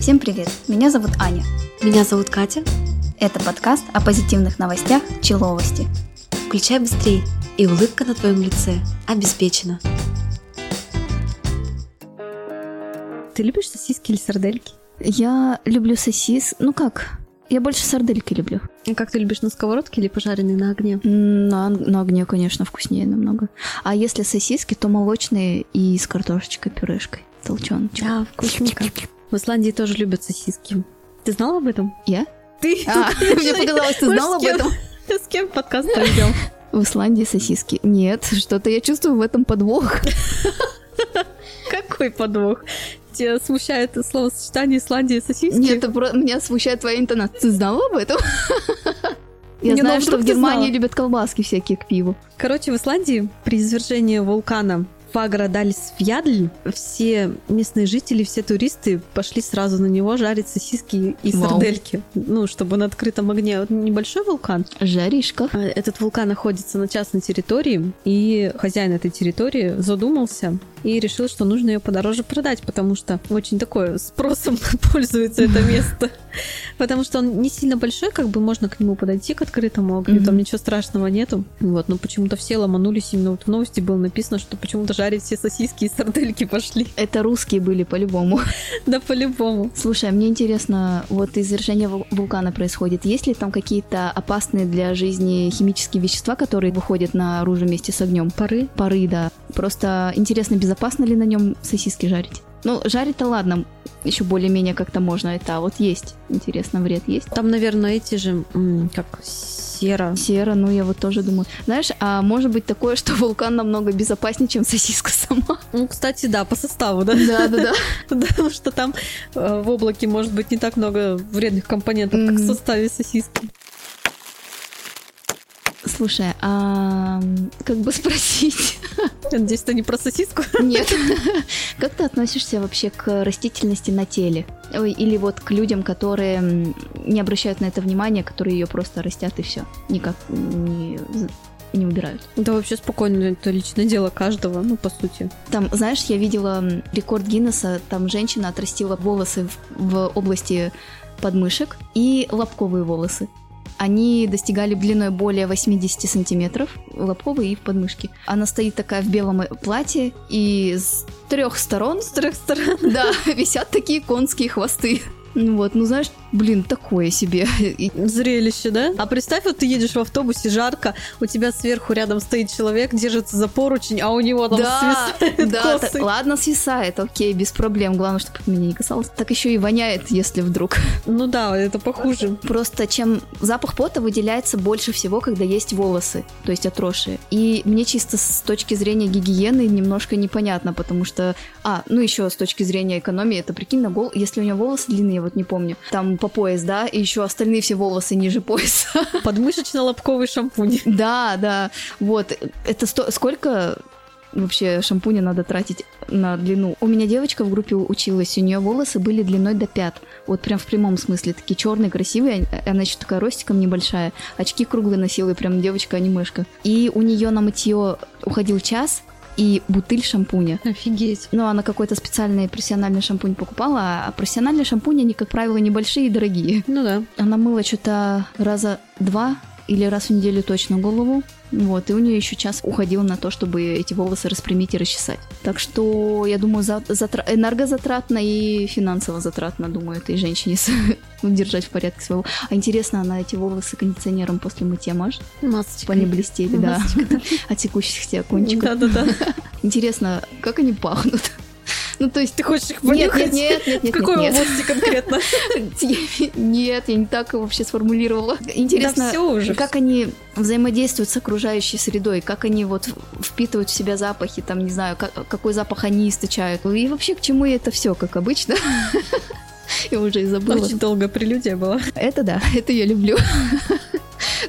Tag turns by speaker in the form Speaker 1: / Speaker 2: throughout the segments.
Speaker 1: Всем привет! Меня зовут Аня.
Speaker 2: Меня зовут Катя.
Speaker 1: Это подкаст о позитивных новостях Человости.
Speaker 2: Включай быстрее, и улыбка на твоем лице обеспечена.
Speaker 3: Ты любишь сосиски или сардельки?
Speaker 1: Я люблю сосис... Ну как? Я больше сардельки люблю.
Speaker 3: А как ты любишь, на сковородке или пожаренные на огне?
Speaker 1: На, на огне, конечно, вкуснее намного. А если сосиски, то молочные и с картошечкой, пюрешкой. Толченочек.
Speaker 3: Да, вкусненько. В Исландии тоже любят сосиски. Ты знала об этом?
Speaker 1: Я?
Speaker 3: Ты?
Speaker 1: А, мне показалось, ты знала об этом?
Speaker 3: С кем подкаст провел?
Speaker 1: В Исландии сосиски. Нет, что-то я чувствую в этом подвох.
Speaker 3: Какой подвох? Тебя смущает словосочетание Исландия и сосиски?
Speaker 1: Нет, это про... меня смущает твоя интонация. Ты знала об этом? Я
Speaker 3: Не, ну,
Speaker 1: знаю,
Speaker 3: вдруг
Speaker 1: что в Германии любят колбаски всякие к пиву.
Speaker 3: Короче, в Исландии при извержении вулкана Фагра Далис в Ядль все местные жители, все туристы пошли сразу на него жарить сосиски и
Speaker 1: Вау.
Speaker 3: сардельки. Ну, чтобы на открытом огне. Вот небольшой вулкан.
Speaker 1: Жаришка.
Speaker 3: А, Этот вулкан находится на частной территории, и хозяин этой территории задумался и решил, что нужно ее подороже продать, потому что очень такое спросом пользуется это место. Потому что он не сильно большой, как бы можно к нему подойти, к открытому огню,
Speaker 1: Мгм.
Speaker 3: там ничего страшного нету. Вот, но почему-то все ломанулись, именно вот в новости было написано, что почему-то жарить все сосиски и сардельки пошли.
Speaker 1: Это русские были по-любому.
Speaker 3: Да по-любому.
Speaker 1: Слушай, а мне интересно, вот извержение вул- вулкана происходит. Есть ли там какие-то опасные для жизни химические вещества, которые выходят наружу вместе с огнем?
Speaker 3: Пары?
Speaker 1: Пары, да. Просто интересно, безопасно ли на нем сосиски жарить? Ну, жарить-то ладно, еще более-менее как-то можно. Это а вот есть. Интересно, вред есть?
Speaker 3: Там, наверное, эти же, как сера.
Speaker 1: Сера, ну я вот тоже думаю. Знаешь, а может быть такое, что вулкан намного безопаснее, чем сосиска сама?
Speaker 3: Ну, кстати, да, по составу, да?
Speaker 1: Да, да, да.
Speaker 3: Потому что там э, в облаке может быть не так много вредных компонентов, как в составе сосиски.
Speaker 1: Слушай, а как бы спросить?
Speaker 3: Надеюсь, это не про сосиску.
Speaker 1: Нет. Как ты относишься вообще к растительности на теле? Ой, Или вот к людям, которые не обращают на это внимания, которые ее просто растят и все, никак не, не убирают.
Speaker 3: Да вообще спокойно, это личное дело каждого, ну, по сути.
Speaker 1: Там, знаешь, я видела рекорд Гиннесса, там женщина отрастила волосы в, в области подмышек и лобковые волосы. Они достигали длиной более 80 сантиметров, лобковые и в подмышке. Она стоит такая в белом платье, и с трех сторон, с трех сторон, да, висят такие конские хвосты. Ну вот, ну знаешь, блин, такое себе.
Speaker 3: Зрелище, да? А представь, вот ты едешь в автобусе, жарко, у тебя сверху рядом стоит человек, держится за поручень, а у него там
Speaker 1: Да,
Speaker 3: свисают
Speaker 1: да,
Speaker 3: косы.
Speaker 1: так- ладно, свисает, окей, без проблем. Главное, чтобы меня не касалось. Так еще и воняет, если вдруг.
Speaker 3: Ну да, это похуже.
Speaker 1: Просто чем запах пота выделяется больше всего, когда есть волосы, то есть отросшие. И мне чисто с точки зрения гигиены немножко непонятно, потому что... А, ну еще с точки зрения экономии, это прикинь, на гол... если у него волосы длинные, я вот не помню, там по пояс, да, и еще остальные все волосы ниже пояса.
Speaker 3: Подмышечно-лобковый шампунь.
Speaker 1: Да, да, вот. Это сто... сколько вообще шампуня надо тратить на длину? У меня девочка в группе училась, у нее волосы были длиной до пят. Вот прям в прямом смысле. Такие черные, красивые. Она еще такая ростиком небольшая. Очки круглые носила, и прям девочка-анимешка. И у нее на мытье уходил час и бутыль шампуня.
Speaker 3: Офигеть.
Speaker 1: Ну, она какой-то специальный профессиональный шампунь покупала, а профессиональные шампуни, они, как правило, небольшие и дорогие.
Speaker 3: Ну да.
Speaker 1: Она мыла что-то раза два или раз в неделю точно голову. Вот, и у нее еще час уходил на то, чтобы эти волосы распрямить и расчесать. Так что, я думаю, за- затра- энергозатратно и финансово затратно, думаю, этой женщине с- держать в порядке своего. А интересно, она эти волосы кондиционером после мытья мажет?
Speaker 3: Масочка.
Speaker 1: Чтобы они блестели, да, от секущихся кончиков.
Speaker 3: Да-да-да.
Speaker 1: Интересно, как они пахнут? Ну, то есть...
Speaker 3: Ты хочешь их понюхать?
Speaker 1: нет, нет, нет,
Speaker 3: В
Speaker 1: нет,
Speaker 3: какой
Speaker 1: нет.
Speaker 3: области конкретно?
Speaker 1: Нет, я не так вообще сформулировала. Интересно, как они взаимодействуют с окружающей средой, как они вот впитывают в себя запахи, там, не знаю, как- какой запах они источают. И вообще, к чему это все, как обычно. Я уже и забыла.
Speaker 3: Очень долго прелюдия была.
Speaker 1: Это да, это я люблю.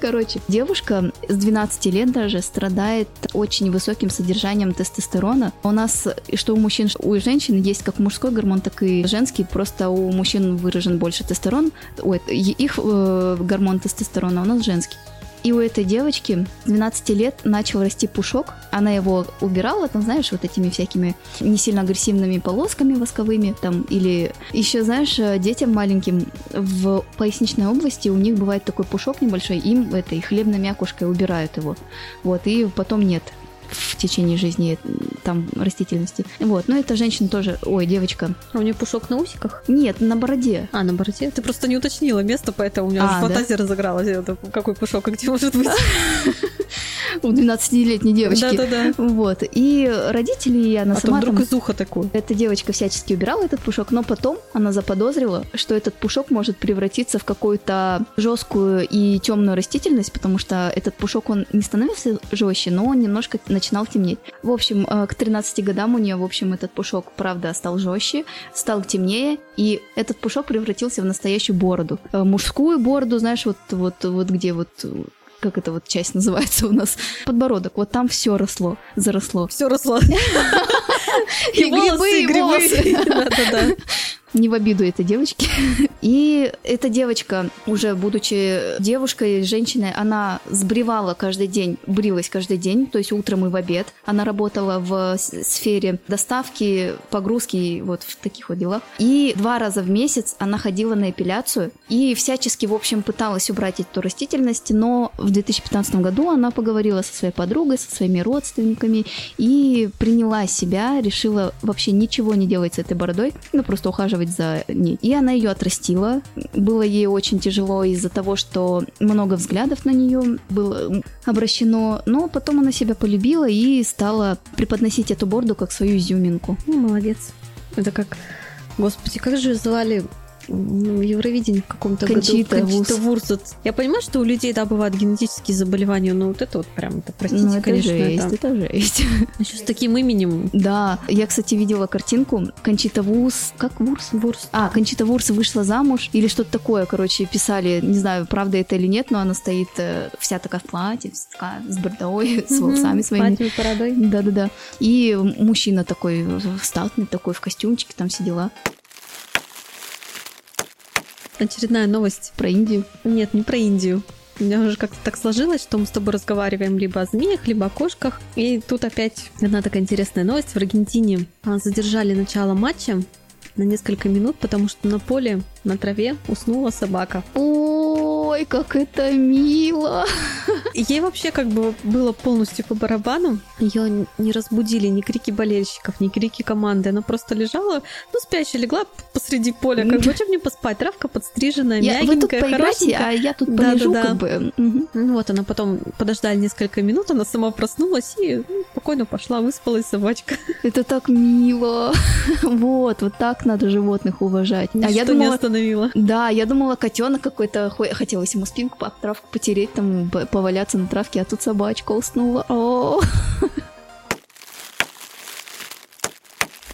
Speaker 1: Короче, девушка с 12 лет даже страдает очень высоким содержанием тестостерона. У нас, что у мужчин, у женщин есть как мужской гормон, так и женский. Просто у мужчин выражен больше тестостерон. Ой, их э, гормон тестостерона, у нас женский. И у этой девочки 12 лет начал расти пушок. Она его убирала, там, знаешь, вот этими всякими не сильно агрессивными полосками восковыми, там, или еще, знаешь, детям маленьким в поясничной области у них бывает такой пушок небольшой, им этой хлебной мякушкой убирают его. Вот, и потом нет в течение жизни там растительности. Вот, но эта женщина тоже, ой, девочка.
Speaker 3: А у нее пушок на усиках?
Speaker 1: Нет, на бороде.
Speaker 3: А, на бороде? Ты просто не уточнила место, поэтому у меня а, фантазия да? разыгралась. Какой пушок и где может быть?
Speaker 1: У 12-летней девочки.
Speaker 3: Да-да-да.
Speaker 1: Вот. И родители, и она
Speaker 3: а
Speaker 1: сама...
Speaker 3: вдруг там, из уха такой.
Speaker 1: Эта девочка всячески убирала этот пушок, но потом она заподозрила, что этот пушок может превратиться в какую-то жесткую и темную растительность, потому что этот пушок, он не становился жестче, но он немножко начинал темнеть. В общем, э, к 13 годам у нее, в общем, этот пушок, правда, стал жестче, стал темнее, и этот пушок превратился в настоящую бороду. Э, мужскую бороду, знаешь, вот, вот, вот где вот как эта вот часть называется у нас, подбородок, вот там все росло, заросло.
Speaker 3: Все росло.
Speaker 1: И грибы, и волосы. Не в обиду этой девочки. И эта девочка, уже будучи девушкой, женщиной, она сбривала каждый день, брилась каждый день, то есть утром и в обед. Она работала в сфере доставки, погрузки, вот в таких вот делах. И два раза в месяц она ходила на эпиляцию и всячески, в общем, пыталась убрать эту растительность, но в 2015 году она поговорила со своей подругой, со своими родственниками и приняла себя, решила вообще ничего не делать с этой бородой, ну просто ухаживать за ней. И она ее отрастила. Было ей очень тяжело из-за того, что много взглядов на нее было обращено, но потом она себя полюбила и стала преподносить эту борду как свою изюминку.
Speaker 3: Ну, молодец. Это как... Господи, как же звали в Евровидении в каком-то
Speaker 1: Кончита,
Speaker 3: году. Кончита Вурс. Я понимаю, что у людей, да, бывают генетические заболевания, но вот это вот прям, это, простите, ну, это конечно,
Speaker 1: жесть, это... это жесть.
Speaker 3: Еще с таким именем.
Speaker 1: Да, я, кстати, видела картинку. Кончита Вурс, как Вурс?
Speaker 3: Вурс.
Speaker 1: А, Кончита Вурс вышла замуж или что-то такое, короче, писали, не знаю, правда это или нет, но она стоит э, вся такая в платье, вся такая с бородой, с волосами своими.
Speaker 3: Платье бородой.
Speaker 1: Да-да-да. И мужчина такой статный, такой в костюмчике, там все дела.
Speaker 3: Очередная новость
Speaker 1: про Индию.
Speaker 3: Нет, не про Индию. У меня уже как-то так сложилось, что мы с тобой разговариваем либо о змеях, либо о кошках. И тут опять одна такая интересная новость. В Аргентине а, задержали начало матча на несколько минут, потому что на поле, на траве уснула собака.
Speaker 1: Ой, как это мило!
Speaker 3: Ей вообще как бы было полностью по барабану. Ее не разбудили ни крики болельщиков, ни крики команды. Она просто лежала, ну, спящая, легла посреди поля. Как бы, чем мне поспать? Травка подстриженная, я, мягенькая, вы тут
Speaker 1: поиграйте, а я тут полежу, да, да, как бы.
Speaker 3: Угу. Вот она потом подождали несколько минут, она сама проснулась и ну, спокойно пошла, выспалась собачка.
Speaker 1: Это так мило. вот, вот так надо животных уважать.
Speaker 3: Ничто а я думала, не остановила.
Speaker 1: Да, я думала, котенок какой-то хотелось ему спинку по травку потереть, там поваляться на травке, а тут собачка уснула. О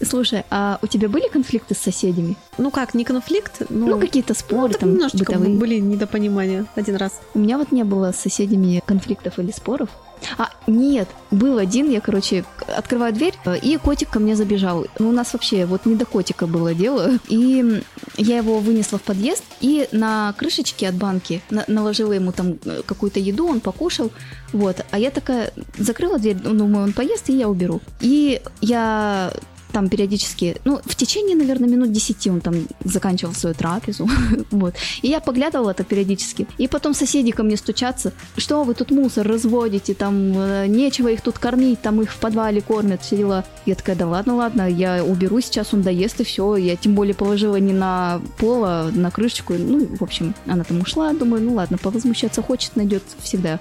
Speaker 1: Слушай, а у тебя были конфликты с соседями?
Speaker 3: Ну как, не конфликт,
Speaker 1: но... Ну, какие-то споры ну, там,
Speaker 3: немножечко бытовые. были недопонимания один раз.
Speaker 1: У меня вот не было с соседями конфликтов или споров. А, нет, был один, я, короче, открываю дверь, и котик ко мне забежал. Ну, у нас вообще вот не до котика было дело. И я его вынесла в подъезд, и на крышечке от банки на- наложила ему там э, какую-то еду, он покушал. Вот, а я такая закрыла дверь, думаю, он поест, и я уберу. И я там периодически, ну, в течение, наверное, минут 10 он там заканчивал свою трапезу, вот. И я поглядывала так периодически. И потом соседи ко мне стучатся, что вы тут мусор разводите, там э, нечего их тут кормить, там их в подвале кормят, все дела. Я такая, да ладно, ладно, я уберу сейчас, он доест и все. Я тем более положила не на пол, а на крышечку. Ну, в общем, она там ушла, думаю, ну ладно, повозмущаться хочет, найдет всегда.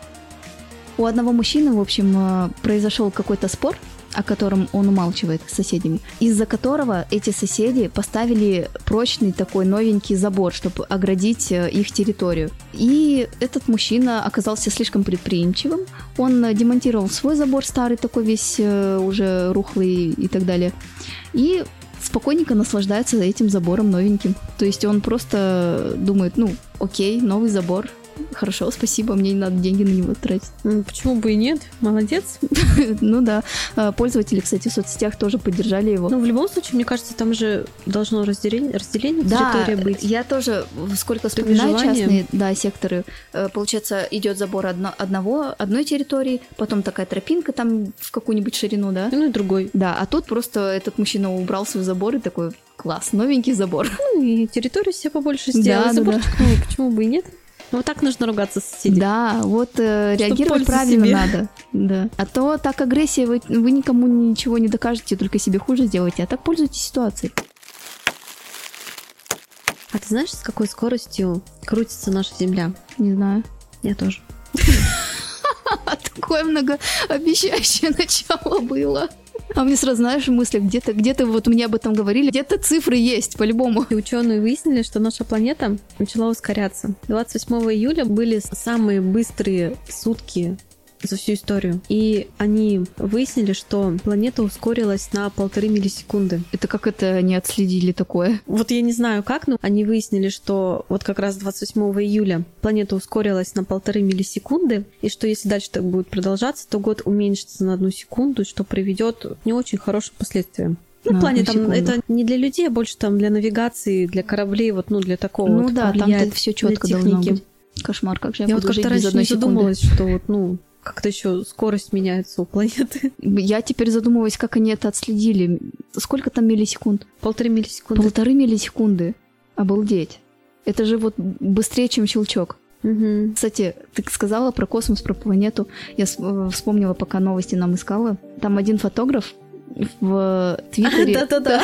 Speaker 1: У одного мужчины, в общем, э, произошел какой-то спор о котором он умалчивает с соседями, из-за которого эти соседи поставили прочный такой новенький забор, чтобы оградить э, их территорию. И этот мужчина оказался слишком предприимчивым. Он демонтировал свой забор старый, такой весь э, уже рухлый и так далее. И спокойненько наслаждается этим забором новеньким. То есть он просто думает, ну, окей, новый забор, Хорошо, спасибо, мне не надо деньги на него тратить.
Speaker 3: Почему бы и нет? Молодец.
Speaker 1: Ну да, А, пользователи, кстати, в соцсетях тоже поддержали его.
Speaker 3: Ну, в любом случае, мне кажется, там же должно разделение, разделение территории быть.
Speaker 1: я тоже сколько вспоминаю частные да, секторы. Э, Получается, идет забор одно- одного, одной территории, потом такая тропинка там в какую-нибудь ширину, да?
Speaker 3: Ну и другой.
Speaker 1: Да, а тут просто этот мужчина убрал свой забор и такой, класс, новенький забор.
Speaker 3: Ну и территорию себе побольше
Speaker 1: Да,
Speaker 3: сделал.
Speaker 1: да,
Speaker 3: Заборчик, ну почему бы и нет? Ну, вот так нужно ругаться с соседями.
Speaker 1: Да, вот э, реагировать правильно
Speaker 3: себе.
Speaker 1: надо. Да. А то так агрессия, вы, вы никому ничего не докажете, только себе хуже сделаете. А так пользуйтесь ситуацией.
Speaker 3: А ты знаешь, с какой скоростью крутится наша Земля?
Speaker 1: Не знаю.
Speaker 3: Я тоже.
Speaker 1: Такое многообещающее начало было. А мне сразу, знаешь, мысли, где-то, где-то вот мне об этом говорили, где-то цифры есть, по-любому.
Speaker 3: И ученые выяснили, что наша планета начала ускоряться. 28 июля были самые быстрые сутки за всю историю. И они выяснили, что планета ускорилась на полторы миллисекунды.
Speaker 1: Это как это они отследили такое?
Speaker 3: Вот я не знаю как, но они выяснили, что вот как раз 28 июля планета ускорилась на полторы миллисекунды, и что если дальше так будет продолжаться, то год уменьшится на одну секунду, что приведет к не очень хорошим последствиям. Ну, в плане там
Speaker 1: секунду.
Speaker 3: это не для людей, а больше там для навигации, для кораблей, вот ну для такого.
Speaker 1: ну
Speaker 3: вот
Speaker 1: да, там все
Speaker 3: для
Speaker 1: четко должно
Speaker 3: техники.
Speaker 1: быть. Кошмар, как же я,
Speaker 3: Я вот как-то раньше не
Speaker 1: секунды.
Speaker 3: задумалась, что вот ну как-то еще скорость меняется у планеты.
Speaker 1: Я теперь задумываюсь, как они это отследили. Сколько там миллисекунд?
Speaker 3: Полторы миллисекунды.
Speaker 1: Полторы миллисекунды. Обалдеть. Это же вот быстрее, чем щелчок.
Speaker 3: Мгм.
Speaker 1: Кстати, ты сказала про космос, про планету. Я э, вспомнила, пока новости нам искала. Там один фотограф в Твиттере
Speaker 3: Да-да-да,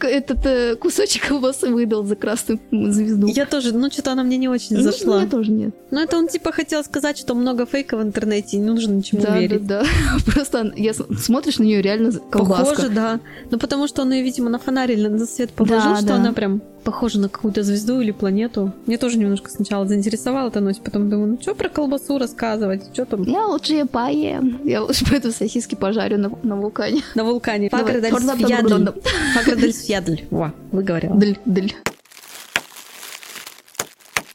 Speaker 1: этот э, кусочек колбасы выдал за красную звезду.
Speaker 3: Я тоже, ну что-то она мне не очень
Speaker 1: Ну,
Speaker 3: зашла.
Speaker 1: Мне тоже нет.
Speaker 3: Ну это он типа хотел сказать, что много фейка в интернете, не нужно ничему верить.
Speaker 1: да. Просто я смотришь на нее реально колбаска.
Speaker 3: Похоже, да. Ну потому что он ее, видимо, на фонаре или на свет положил, что она прям похожа на какую-то звезду или планету. Мне тоже немножко сначала заинтересовало эта новость, потом думаю, ну что про колбасу рассказывать, что там
Speaker 1: Я лучше ее поем. Я лучше пойду сосиски пожарю на, на вулкане.
Speaker 3: на вулкане. Фаградальсфьядль. Фаградальсфьядль. Во, выговорила.
Speaker 1: Дыль, дыль.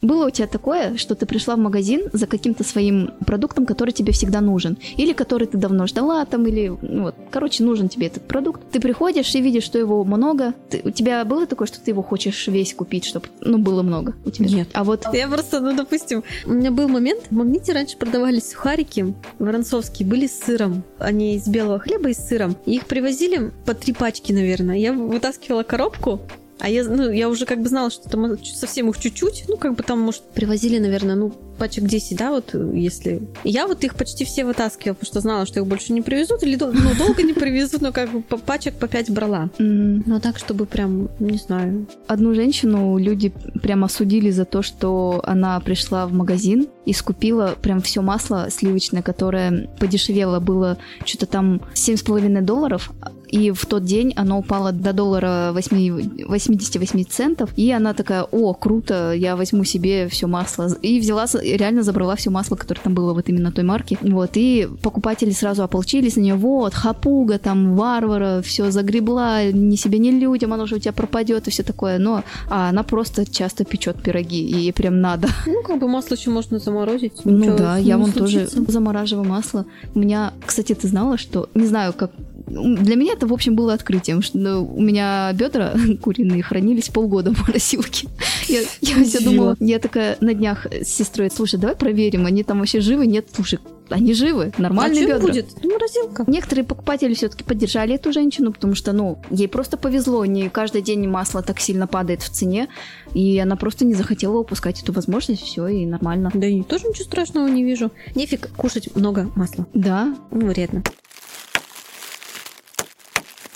Speaker 1: Было у тебя такое, что ты пришла в магазин за каким-то своим продуктом, который тебе всегда нужен, или который ты давно ждала, там, или, ну вот, короче, нужен тебе этот продукт. Ты приходишь и видишь, что его много. Ты- у тебя было такое, что ты его хочешь весь купить, чтобы, ну, было много у тебя?
Speaker 3: Нет.
Speaker 1: А вот
Speaker 3: Я просто, ну, допустим, у меня был момент, в магните раньше продавались сухарики воронцовские, были с сыром. Они из белого хлеба и с сыром. И их привозили по три пачки, наверное. Я вытаскивала коробку, а я, ну, я уже как бы знала, что там совсем их чуть-чуть, ну, как бы там, может, привозили, наверное, ну, пачек 10, да, вот, если... И я вот их почти все вытаскивала, потому что знала, что их больше не привезут, или ну, долго не привезут, но как бы по пачек по 5 брала.
Speaker 1: м,
Speaker 3: Но так, чтобы прям, не знаю,
Speaker 1: одну женщину люди прям осудили за то, что она пришла в магазин и скупила прям все масло сливочное, которое подешевело, было что-то там 7,5 долларов, и в тот день оно упало до доллара 8 88 центов, и она такая, о, круто, я возьму себе все масло. И взяла, реально забрала все масло, которое там было вот именно той марки. Вот, и покупатели сразу ополчились на нее, вот, хапуга, там, варвара, все загребла, ни себе, ни людям, оно же у тебя пропадет и все такое. Но а она просто часто печет пироги, и ей прям надо.
Speaker 3: ну, как бы масло еще можно заморозить.
Speaker 1: Ну да, я
Speaker 3: не
Speaker 1: тоже замораживаю масло. У меня, кстати, ты знала, что, не знаю, как для меня это, в общем, было открытием, что ну, у меня бедра куриные хранились полгода в морозилке. Я, я все думала, я такая на днях с сестрой, слушай, давай проверим, они там вообще живы? Нет, слушай, они живы, нормальные
Speaker 3: а
Speaker 1: бедра.
Speaker 3: будет? Ну, морозилка.
Speaker 1: Некоторые покупатели все-таки поддержали эту женщину, потому что, ну, ей просто повезло, не каждый день масло так сильно падает в цене, и она просто не захотела упускать эту возможность, все, и нормально.
Speaker 3: Да и тоже ничего страшного не вижу. Нефиг кушать много масла.
Speaker 1: Да,
Speaker 3: Ну, вредно.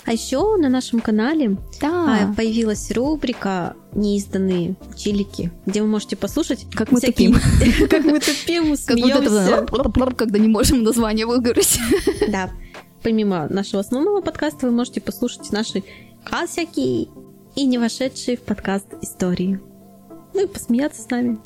Speaker 3: А еще на нашем канале
Speaker 1: да.
Speaker 3: а, появилась рубрика «Неизданные чилики», где вы можете послушать,
Speaker 1: Как мы
Speaker 3: всякие-
Speaker 1: тупим.
Speaker 3: как мы тупим, смеемся.
Speaker 1: когда не можем название выговорить.
Speaker 3: Да. Помимо нашего основного подкаста, вы можете послушать наши косяки и не вошедшие в подкаст истории. Ну и посмеяться с нами.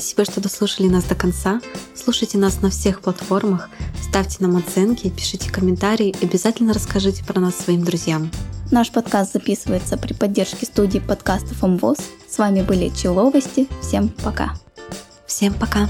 Speaker 2: Спасибо, что дослушали нас до конца. Слушайте нас на всех платформах, ставьте нам оценки, пишите комментарии и обязательно расскажите про нас своим друзьям.
Speaker 1: Наш подкаст записывается при поддержке студии подкастов МВОЗ. С вами были Человости. Всем пока.
Speaker 2: Всем пока!